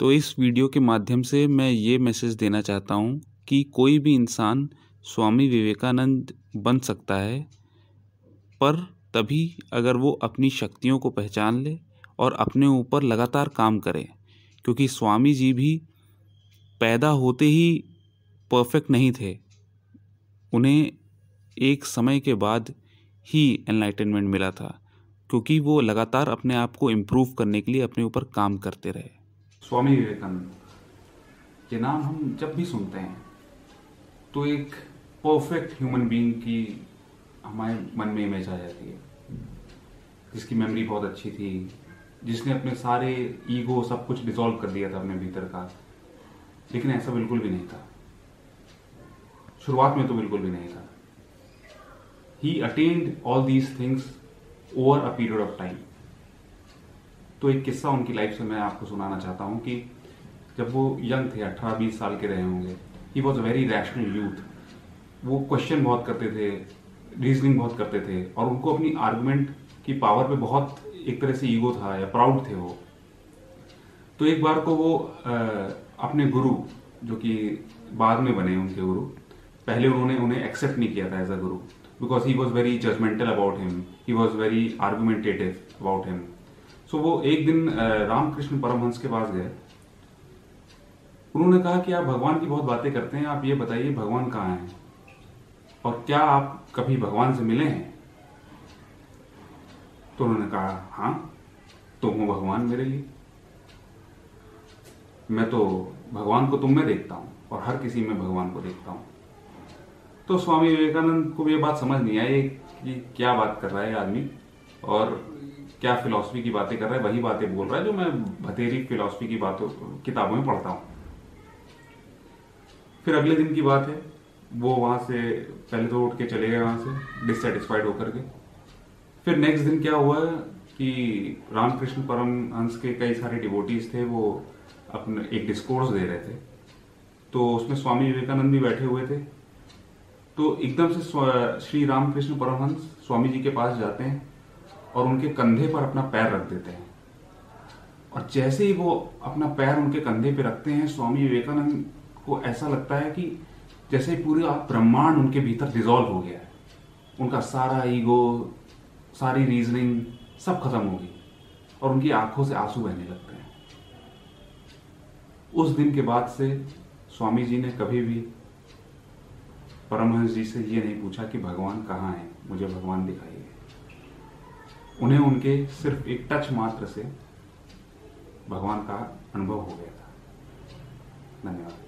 तो इस वीडियो के माध्यम से मैं ये मैसेज देना चाहता हूँ कि कोई भी इंसान स्वामी विवेकानंद बन सकता है, पर तभी अगर वो अपनी शक्तियों को पहचान ले और अपने ऊपर लगातार काम करे, क्योंकि स्वामी जी भी पैदा होते ही परफेक्ट नहीं थे। उन्हें एक समय के बाद ही एनलाइटनमेंट मिला था, क्योंकि वो लगातार अपने आप को इम्प्रूव करने के लिए अपने ऊपर काम करते रहे। स्वामी विवेकानंद, ये नाम हम जब भी सुनते हैं तो एक परफेक्ट ह्यूमन बीइंग की हमारे मन में इमेज आ जाती है। जिसकी मेमोरी बहुत अच्छी थी, जिसने अपने सारे ईगो सब कुछ डिसॉल्व कर दिया था अपने भीतर का। लेकिन ऐसा बिल्कुल भी नहीं था। शुरुआत में तो बिल्कुल भी नहीं था। He attend all these things over a period of time तो एक किस्सा उनकी लाइफ से मैं आपको सुनाना चाहता हूँ कि जब वो यंग थे अठारह बीस साल के रहे होंगे he was a very rational youth वो क्वेश्चन बहुत करते थे रीजनिंग बहुत करते थे और उनको अपनी आर्गुमेंट की पावर पे बहुत एक तरह से ईगो था या प्राउड थे वो। तो एक बार को वो आ, अपने गुरु जो कि बाद में बने उनके गुरु पहले उन्होंने उन्हें एक्सेप्ट नहीं किया था as a guru because he was very judgmental about him he was very argumentative about him so वो एक दिन रामकृष्ण परमहंस के पास गए। उन्होंने कहा कि आप भगवान की बहुत बातें करते हैं, आप ये बताइए भगवान कहाँ हैं? और क्या आप कभी भगवान से मिले हैं? तो उन्होंने कहा हाँ तुम हो भगवान मेरे लिए। मैं तो भगवान को तुम में देखता हूँ और हर किसी में भगवान को देखता हूँ। तो स्वामी विवेकानंद को भी ये बात समझ नहीं आई कि क्या बात कर रहा है आदमी। और क्या फिलॉसफी की बातें कर रहा है, वही बातें बोल रहा है, जो मैं भतेरी फिलॉसफी की बातों, किताबों में पढ़ता हूँ। फिर अगले दिन की बात है, वो वहाँ से, पहले तो उठ के चले गए वहाँ से डिससेटिस्फाइड होकर के। फिर नेक्स्ट दिन क्या हुआ कि रामकृष्ण परम हंस के कई सारे डिवोटीज थे, वो अपने एक डिस्कोर्स दे रहे थे। तो उसमें स्वामी विवेकानंद भी बैठे हुए थे। तो एकदम से श्री रामकृष्ण परमहंस स्वामी जी के पास जाते हैं। और उनके कंधे पर अपना पैर रख देते हैं। और जैसे ही वो अपना पैर उनके कंधे पर रखते हैं, स्वामी विवेकानंद को ऐसा लगता है कि जैसे पूरा ब्रह्मांड उनके भीतर डिजोल्व हो गया है। उनका सारा ईगो सारी रीजनिंग सब खत्म होगी और उनकी आँखों से आँसू बहने लगते हैं। उस दिन के बाद से स्वामी जी ने कभी भी परमहंस जी से ये नहीं पूछा कि भगवान कहाँ है? मुझे भगवान दिखाइए। उन्हें उनके सिर्फ़ एक टच मात्र से भगवान का अनुभव हो गया था। धन्यवाद।